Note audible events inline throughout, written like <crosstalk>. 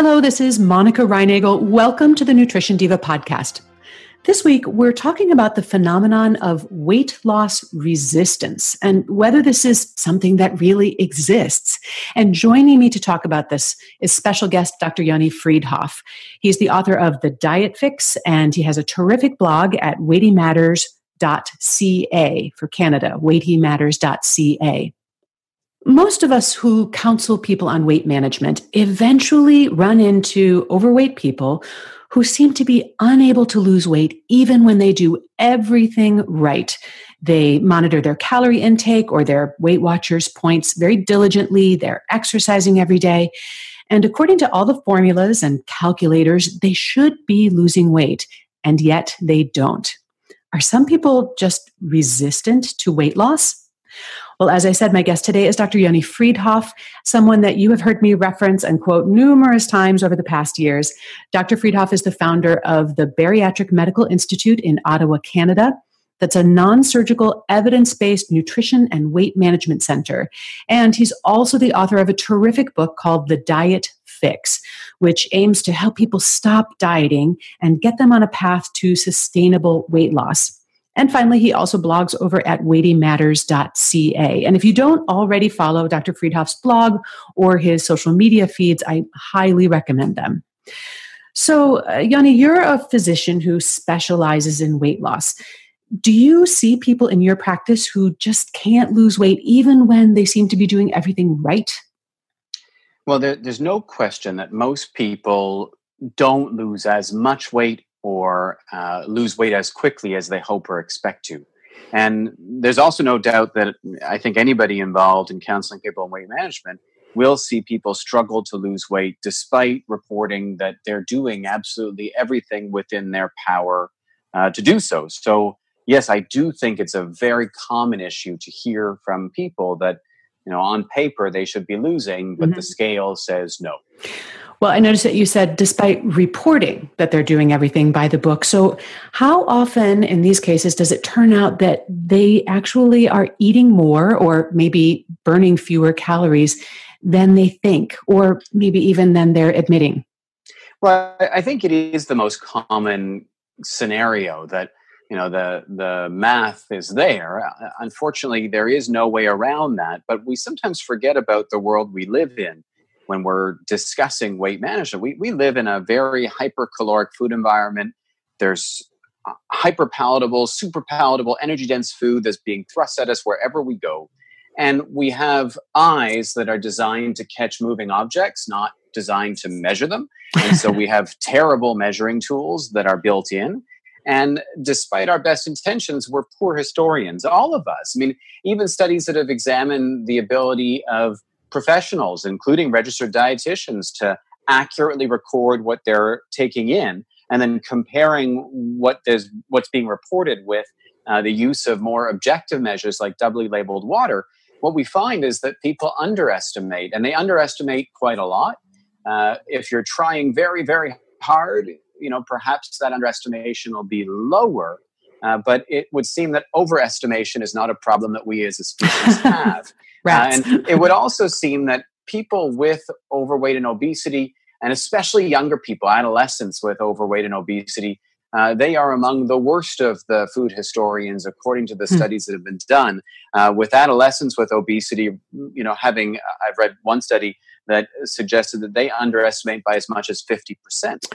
Hello, this is Monica Reinagel. Welcome to the Nutrition Diva podcast. This week, we're talking about the phenomenon of weight loss resistance and whether this is something that really exists. And joining me to talk about this is special guest Dr. Yoni Freedhoff. He's the author of The Diet Fix, and he has a terrific blog at weightymatters.ca for Canada, weightymatters.ca most of us who counsel people on weight management eventually run into overweight people who seem to be unable to lose weight even when they do everything right. They monitor their calorie intake or their Weight Watchers points very diligently. They're exercising every day. And according to all the formulas and calculators, they should be losing weight, and yet they don't. Are some people just resistant to weight loss? Well, as I said, my guest today is Dr. Yoni Freedhoff, someone that you have heard me reference and quote numerous times over the past years. Dr. Freedhoff is the founder of the Bariatric Medical Institute in Ottawa, Canada. That's a non surgical, evidence based nutrition and weight management center. And he's also the author of a terrific book called The Diet Fix, which aims to help people stop dieting and get them on a path to sustainable weight loss. And finally, he also blogs over at weightymatters.ca. And if you don't already follow Dr. Freedhoff's blog or his social media feeds, I highly recommend them. So, uh, Yoni, you're a physician who specializes in weight loss. Do you see people in your practice who just can't lose weight even when they seem to be doing everything right? Well, there, there's no question that most people don't lose as much weight or uh, lose weight as quickly as they hope or expect to. And there's also no doubt that I think anybody involved in counseling people in weight management will see people struggle to lose weight despite reporting that they're doing absolutely everything within their power uh, to do so. So, yes, I do think it's a very common issue to hear from people that, you know, on paper they should be losing, but mm-hmm. the scale says no. Well, I noticed that you said despite reporting that they're doing everything by the book. So, how often in these cases does it turn out that they actually are eating more or maybe burning fewer calories than they think, or maybe even than they're admitting? Well, I think it is the most common scenario that you know the the math is there uh, unfortunately there is no way around that but we sometimes forget about the world we live in when we're discussing weight management. We, we live in a very hypercaloric food environment. There's uh, hyper palatable, super palatable, energy dense food that's being thrust at us wherever we go. And we have eyes that are designed to catch moving objects, not designed to measure them. And so we have <laughs> terrible measuring tools that are built in. And despite our best intentions, we're poor historians, all of us. I mean, even studies that have examined the ability of professionals, including registered dietitians, to accurately record what they're taking in and then comparing what there's what's being reported with uh, the use of more objective measures like doubly labeled water. What we find is that people underestimate and they underestimate quite a lot. Uh, if you're trying very very hard you know perhaps that underestimation will be lower uh, but it would seem that overestimation is not a problem that we as a species <laughs> have Rats. Uh, and it would also seem that people with overweight and obesity, and especially younger people, adolescents with overweight and obesity, uh, they are among the worst of the food historians, according to the hmm. studies that have been done. Uh, with adolescents with obesity, you know, having I've read one study that suggested that they underestimate by as much as fifty percent.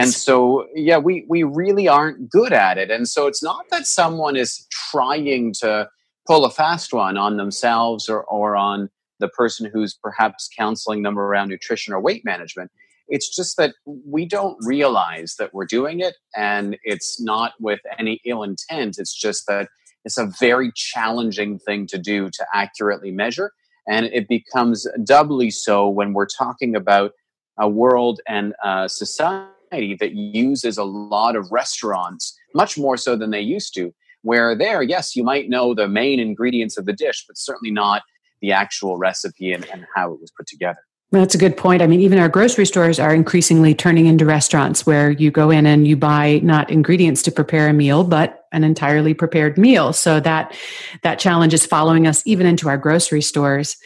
And so, yeah, we we really aren't good at it. And so, it's not that someone is trying to pull a fast one on themselves or, or on the person who's perhaps counseling them around nutrition or weight management. It's just that we don't realize that we're doing it, and it's not with any ill intent. It's just that it's a very challenging thing to do to accurately measure. And it becomes doubly so when we're talking about a world and a society that uses a lot of restaurants, much more so than they used to, where there, yes, you might know the main ingredients of the dish, but certainly not the actual recipe and, and how it was put together. That's a good point. I mean, even our grocery stores are increasingly turning into restaurants where you go in and you buy not ingredients to prepare a meal, but an entirely prepared meal. So that that challenge is following us even into our grocery stores.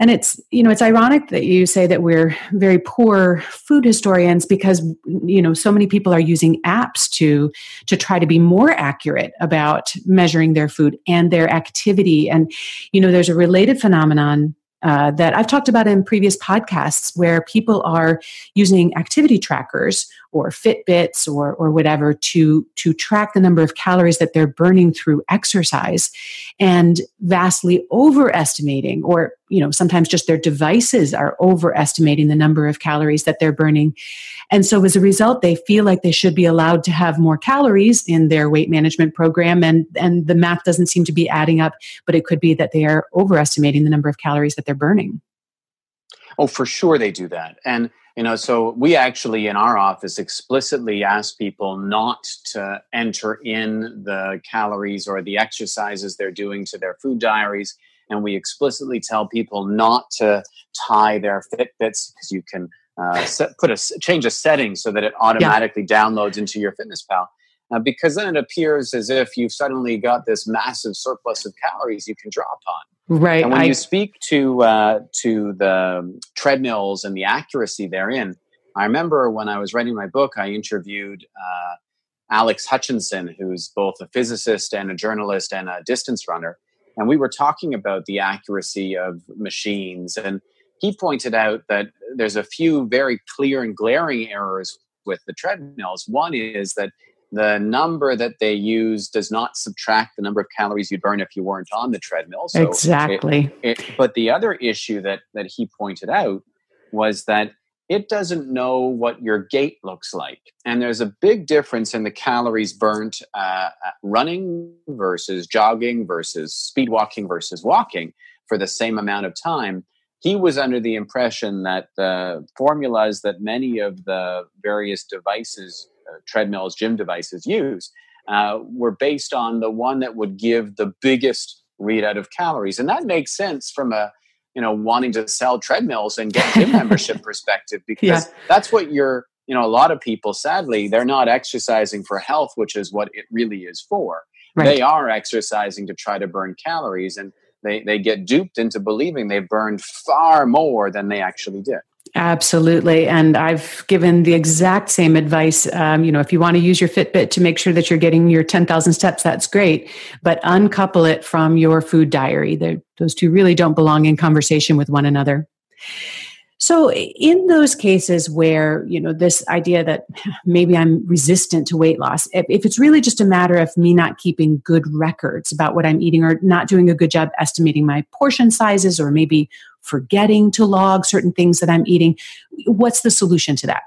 And it's, you know, it's ironic that you say that we're very poor food historians because, you know, so many people are using apps to to try to be more accurate about measuring their food and their activity. And, you know, there's a related phenomenon uh, that I've talked about in previous podcasts where people are using activity trackers or Fitbits or, or whatever to, to track the number of calories that they're burning through exercise and vastly overestimating or you know sometimes just their devices are overestimating the number of calories that they're burning. And so as a result they feel like they should be allowed to have more calories in their weight management program and and the math doesn't seem to be adding up but it could be that they are overestimating the number of calories that they're burning oh for sure they do that. And you know so we actually in our office explicitly ask people not to enter in the calories or the exercises they're doing to their food diaries. And we explicitly tell people not to tie their fitbits because you can uh, set, put a change a setting so that it automatically yeah. downloads into your fitness pal. Uh, because then it appears as if you've suddenly got this massive surplus of calories you can draw upon Right. And when I, you speak to uh, to the treadmills and the accuracy therein, I remember when I was writing my book, I interviewed uh, Alex Hutchinson, who's both a physicist and a journalist and a distance runner, and we were talking about the accuracy of machines. And he pointed out that there's a few very clear and glaring errors with the treadmills. One is that the number that they use does not subtract the number of calories you'd burn if you weren't on the treadmill. So exactly. It, it, but the other issue that that he pointed out was that it doesn't know what your gait looks like, and there's a big difference in the calories burnt uh, running versus jogging versus speed walking versus walking for the same amount of time. He was under the impression that the formulas that many of the various devices uh, treadmills, gym devices use, uh, were based on the one that would give the biggest readout of calories, and that makes sense from a you know wanting to sell treadmills and get gym <laughs> membership perspective because yeah. that's what you're you know a lot of people sadly they're not exercising for health which is what it really is for right. they are exercising to try to burn calories and they, they get duped into believing they've burned far more than they actually did Absolutely. And I've given the exact same advice. Um, you know, if you want to use your Fitbit to make sure that you're getting your 10,000 steps, that's great. But uncouple it from your food diary. They're, those two really don't belong in conversation with one another. So, in those cases where, you know, this idea that maybe I'm resistant to weight loss, if, if, it's really just a matter of me not keeping good records about what I'm eating or not doing a good job estimating my portion sizes or maybe forgetting to log certain things that I'm eating. What's the solution to that?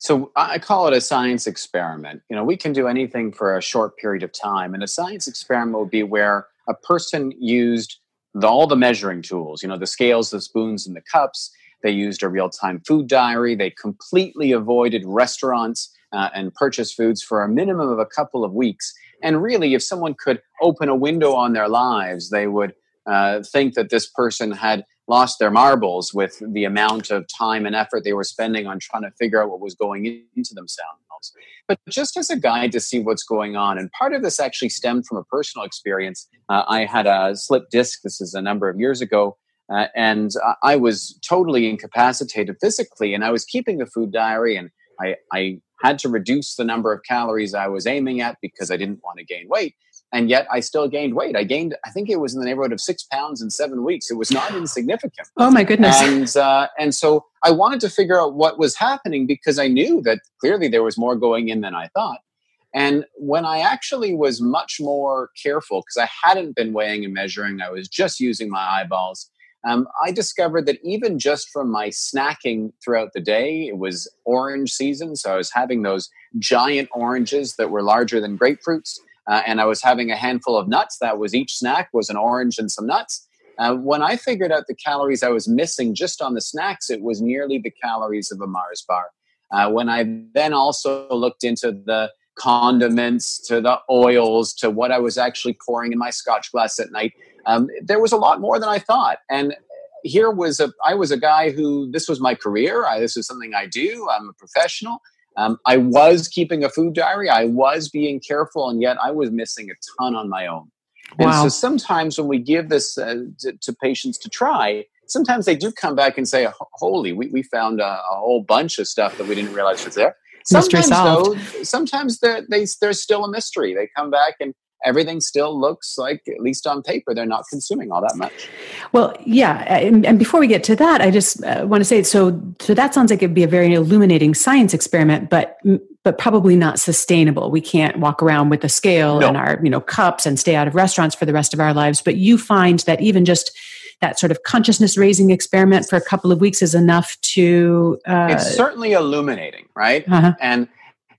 So I call it a science experiment. You know, we can do anything for a short period of time, and a science experiment would be where a person used the, all the measuring tools. You know, the scales, the spoons, and the cups. They used a real-time food diary. They completely avoided restaurants uh, and purchased foods for a minimum of a couple of weeks. And really, if someone could open a window on their lives, they would uh, think that this person had lost their marbles with the amount of time and effort they were spending on trying to figure out what was going into themselves. But just as a guide to see what's going on, and part of this actually stemmed from a personal experience. Uh, I had a slip disc, this is a number of years ago, uh, and I was totally incapacitated physically, and I was keeping a food diary, and I, I had to reduce the number of calories I was aiming at because I didn't want to gain weight and yet I still gained weight. I gained, I think it was in the neighborhood of six pounds in seven weeks. It was not insignificant. Oh my goodness! And uh, and so I wanted to figure out what was happening because I knew that clearly there was more going in than I thought. And when I actually was much more careful, because I hadn't been weighing and measuring, I was just using my eyeballs. Um, I discovered that even just from my snacking throughout the day, it was orange season. So I was having those giant oranges that were larger than grapefruits uh, and I was having a handful of nuts. That was each snack was an orange and some nuts. Uh, when I figured out the calories I was missing just on the snacks, it was nearly the calories of a Mars bar. Uh, when I then also looked into the condiments, to the oils, to what I was actually pouring in my Scotch glass at night, um, there was a lot more than I thought. And here was a I was a guy who this was my career. I, this is something I do. I'm a professional. Um, I was keeping a food diary. I was being careful, and yet I was missing a ton on my own. Wow. And so sometimes when we give this uh, to, to, patients to try, sometimes they do come back and say, "Holy, we, we found a, a whole bunch of stuff that we didn't realize was there." Sometimes, though, sometimes they're, they, there's still a mystery. They come back and everything still looks like, at least on paper, they're not consuming all that much. Well, yeah, and, and before we get to that, I just uh, want to say so. So that sounds like it'd be a very illuminating science experiment, but but probably not sustainable. We can't walk around with a scale no. and our you know cups and stay out of restaurants for the rest of our lives. But you find that even just that sort of consciousness raising experiment for a couple of weeks is enough to. Uh, it's certainly illuminating, right? Uh-huh. And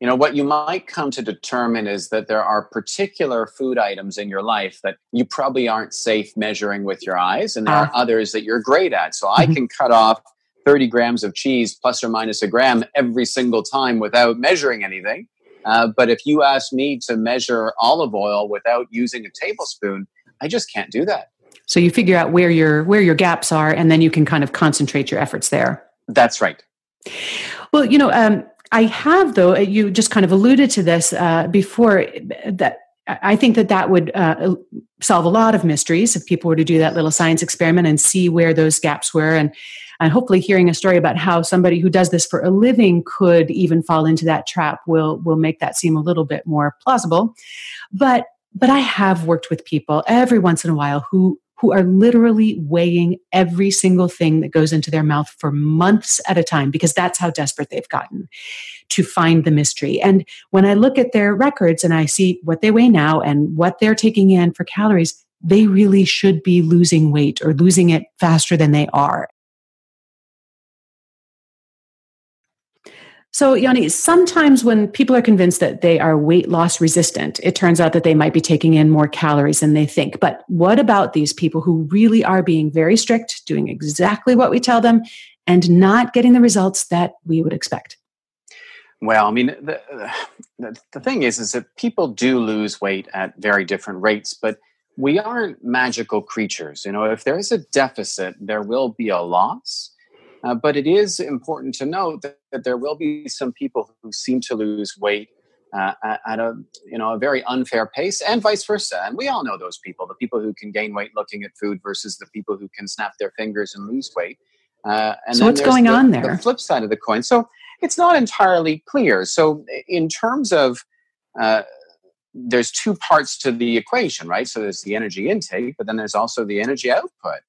you know what you might come to determine is that there are particular food items in your life that you probably aren't safe measuring with your eyes and there are ah. others that you're great at. So i mm-hmm. can cut off 30 grams of cheese plus or minus a gram every single time without measuring anything. Uh, but if you ask me to measure olive oil without using a tablespoon i just can't do that. So you figure out where your where your gaps are and then you can kind of concentrate your efforts there. That's right. Well you know um, I have, though, uh, you just kind of alluded to this uh, before, that I think that that would uh, solve a lot of mysteries if people were to do that little science experiment and see where those gaps were. And, and hopefully hearing a story about how somebody who does this for a living could even fall into that trap will, will make that seem a little bit more plausible. But but I have worked with people every once in a while who who are literally weighing every single thing that goes into their mouth for months at a time because that's how desperate they've gotten to find the mystery. And when I look at their records and I see what they weigh now and what they're taking in for calories, they really should be losing weight or losing it faster than they are. So, Yoni, sometimes when people are convinced that they are weight loss resistant, it turns out that they might be taking in more calories than they think. But what about these people who really are being very strict, doing exactly what we tell them, and not getting the results that we would expect? Well, I mean, the, the, the thing is, is that people do lose weight at very different rates, but we aren't magical creatures. You know, if there is a deficit, there will be a loss uh, but it is important to note that, that, there will be some people who seem to lose weight uh, at a you know a very unfair pace, and vice versa. And we all know those people: the people who can gain weight looking at food versus the people who can snap their fingers and lose weight. Uh, and so what's going the, on there? The flip side of the coin. So it's not entirely clear. So in terms of uh, there's two parts to the equation, right? So there's the energy intake, but then there's also the energy output.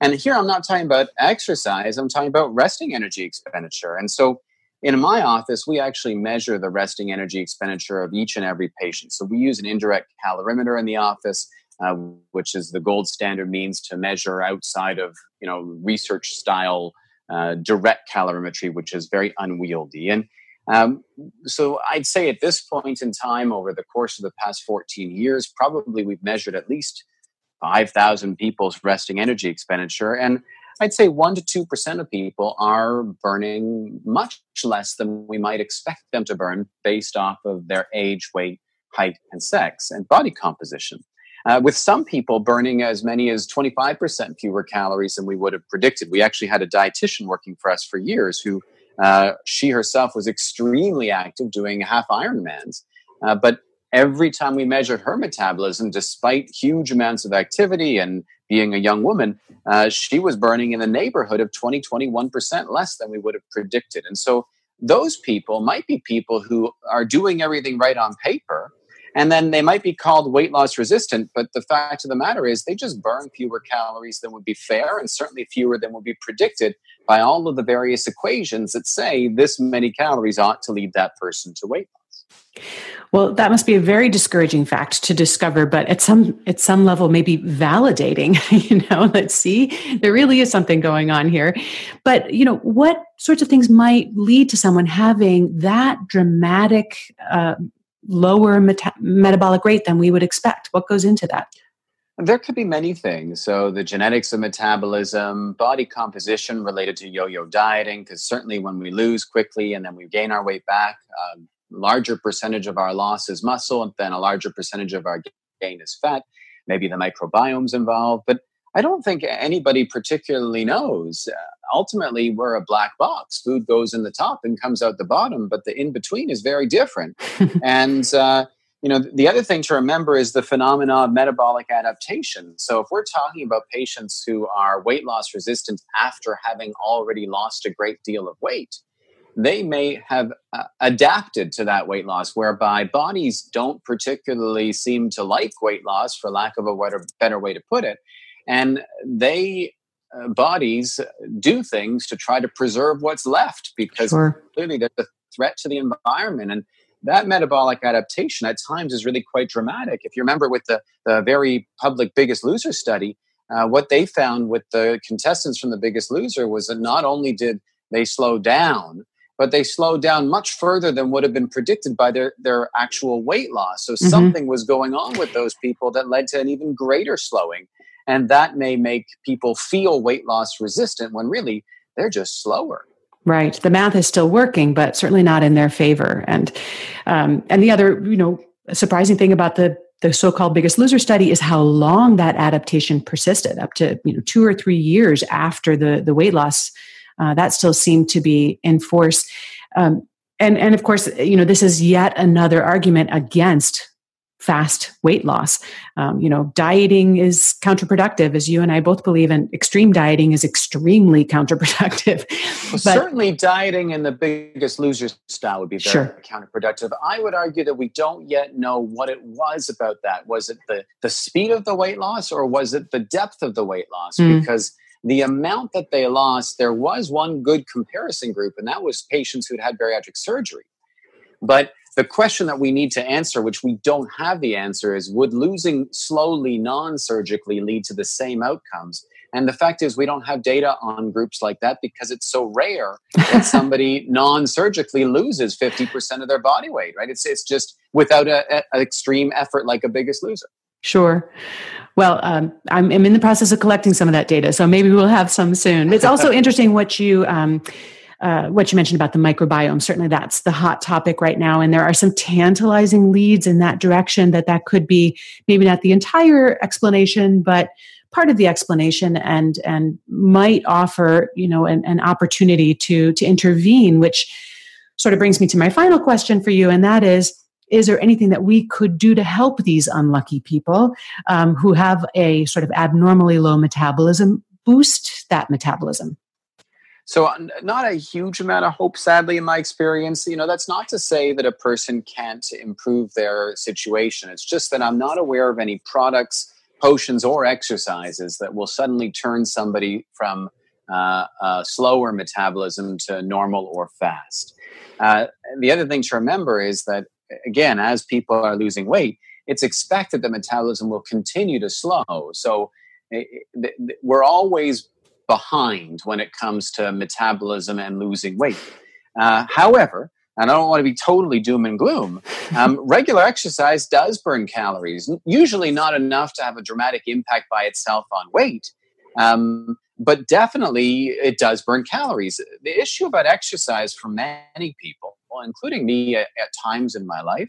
And here I'm not talking about exercise, I'm talking about resting energy expenditure. And so in my office, we actually measure the resting energy expenditure of each and every patient. So we use an indirect calorimeter in the office, uh, which is the gold standard means to measure outside of you know research style uh, direct calorimetry, which is very unwieldy. And um, so I'd say at this point in time, over the course of the past 14 years, probably we've measured at least 5,000 people's resting energy expenditure. And I'd say 1 to 2% of people are burning much less than we might expect them to burn based off of their age, weight, height, and sex and body composition. Uh, with some people burning as many as 25% fewer calories than we would have predicted. We actually had a dietitian working for us for years who uh, she herself was extremely active doing half Ironmans. Uh, but every time we measured her metabolism, despite huge amounts of activity and being a young woman, uh, she was burning in the neighborhood of 20, 21% less than we would have predicted. And so those people might be people who are doing everything right on paper. And then they might be called weight loss resistant, but the fact of the matter is they just burn fewer calories than would be fair and certainly fewer than would be predicted by all of the various equations that say this many calories ought to lead that person to weight. Well, that must be a very discouraging fact to discover, but at some at some level, maybe validating. <laughs> You know, let's see, there really is something going on here. But you know, what sorts of things might lead to someone having that dramatic uh, lower meta- metabolic rate than we would expect? What goes into that? There could be many things. So, the genetics of metabolism, body composition related to yo yo dieting, because certainly when we lose quickly and then we gain our weight back, uh, larger percentage of our loss is muscle and then a larger percentage of our gain is fat. Maybe the microbiome's involved, but I don't think anybody particularly knows. Uh, ultimately, we're a black box. Food goes in the top and comes out the bottom, but the in between is very different. <laughs> and uh, you know, the other thing to remember is the phenomena of metabolic adaptation. So, if we're talking about patients who are weight loss resistant after having already lost a great deal of weight, they may have uh, adapted to that weight loss, whereby bodies don't particularly seem to like weight loss, for lack of a better, better way to put it. And they uh, bodies do things to try to preserve what's left because sure. clearly there's a threat to the environment. And that metabolic adaptation at times is really quite dramatic. If you remember with the, the very public Biggest Loser study, uh, what they found with the contestants from the Biggest Loser was that not only did they slow down, but they slowed down much further than would have been predicted by their, their actual weight loss. So mm-hmm. something was going on with those people that led to an even greater slowing. And that may make people feel weight loss resistant when really they're just slower. Right. The math is still working, but certainly not in their favor. And um, and the other, you know, surprising thing about the the so-called biggest loser study is how long that adaptation persisted up to you know two or three years after the the weight loss uh, that still seemed to be in force um, and and of course you know this is yet another argument against fast weight loss. Um, you know, dieting is counterproductive, as you and I both believe, and extreme dieting is extremely counterproductive. Well, but, certainly, dieting in the biggest loser style would be very sure. counterproductive. I would argue that we don't yet know what it was about that. Was it the, the speed of the weight loss or was it the depth of the weight loss? Mm. Because the amount that they lost, there was one good comparison group, and that was patients who'd had bariatric surgery. But the question that we need to answer, which we don't have the answer, is would losing slowly non surgically lead to the same outcomes? And the fact is, we don't have data on groups like that because it's so rare that <laughs> somebody non surgically loses 50% of their body weight, right? It's, it's just without an extreme effort like a biggest loser. Sure. Well, um, I'm, I'm, in the process of collecting some of that data, so maybe we'll have some soon. It's also <laughs> interesting what you. Um, uh, what you mentioned about the microbiome certainly that's the hot topic right now and there are some tantalizing leads in that direction that that could be maybe not the entire explanation but part of the explanation and and might offer you know an, an opportunity to to intervene which sort of brings me to my final question for you and that is is there anything that we could do to help these unlucky people um, who have a sort of abnormally low metabolism boost that metabolism so, not a huge amount of hope, sadly, in my experience. You know, that's not to say that a person can't improve their situation. It's just that I'm not aware of any products, potions, or exercises that will suddenly turn somebody from uh, a slower metabolism to normal or fast. Uh, the other thing to remember is that, again, as people are losing weight, it's expected that metabolism will continue to slow. So, we're always behind when it comes to metabolism and losing weight. Uh, however, and I don't want to be totally doom and gloom, um, <laughs> regular exercise does burn calories, usually not enough to have a dramatic impact by itself on weight. Um, but definitely it does burn calories. The issue about exercise for many people, well, including me at, at times in my life,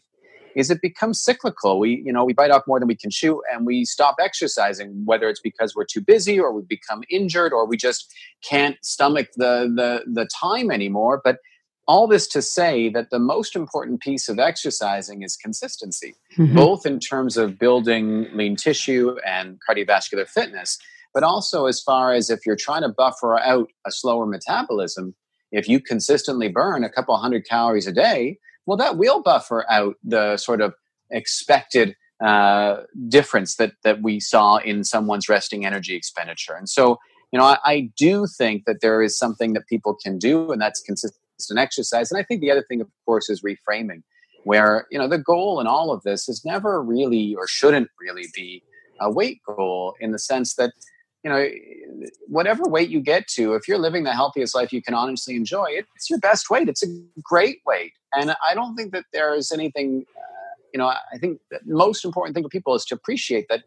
is it becomes cyclical. We, you know, we bite off more than we can chew and we stop exercising, whether it's because we're too busy or we become injured or we just can't stomach the, the, the time anymore. But all this to say that the most important piece of exercising is consistency, mm-hmm. both in terms of building lean tissue and cardiovascular fitness, but also as far as if you're trying to buffer out a slower metabolism, if you consistently burn a couple hundred calories a day, well, that will buffer out the sort of expected uh, difference that that we saw in someone's resting energy expenditure. And so, you know, I, I, do think that there is something that people can do, and that's consistent exercise. And I think the other thing, of course, is reframing, where you know the goal in all of this is never really or shouldn't really be a weight goal in the sense that you know whatever weight you get to if you're living the healthiest life you can honestly enjoy it it's your best weight. It's a great weight. And i don't think that there is anything uh, you know i think the most important thing for people is to appreciate that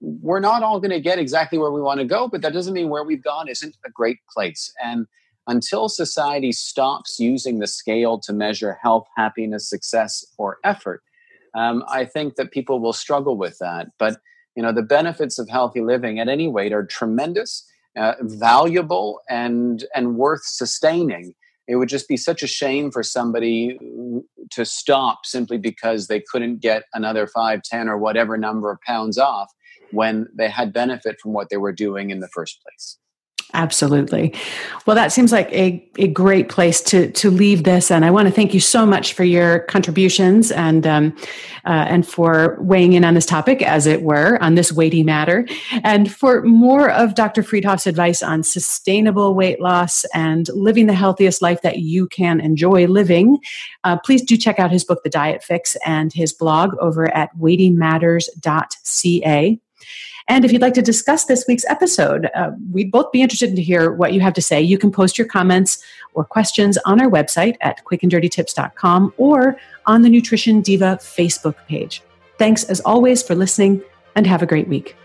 we're not all going to get exactly where we want to go but that doesn't mean where we've gone isn't a great place. And until society stops using the scale to measure health happiness success or effort um, i think that people will struggle with that. But you know the benefits of healthy living at any weight are tremendous uh, valuable and and worth sustaining. It would just be such a shame for somebody to stop simply because they couldn't get another 5 10 or whatever number of pounds off when they had benefit from what they were doing in the first place Absolutely. Well, that seems like a, a great place to, to leave this. And I want to thank you so much for your contributions and, um, uh, and for weighing in on this topic, as it were, on this weighty matter. And for more of Dr. Freedhoff's advice on sustainable weight loss and living the healthiest life that you can enjoy living, uh, please do check out his book, The Diet Fix, and his blog over at weightymatters.ca. And if you'd like to discuss this week's episode, uh, we'd both be interested to hear what you have to say. You can post your comments or questions on our website at quickanddirtytips.com or on the Nutrition Diva Facebook page. Thanks as always for listening and have a great week.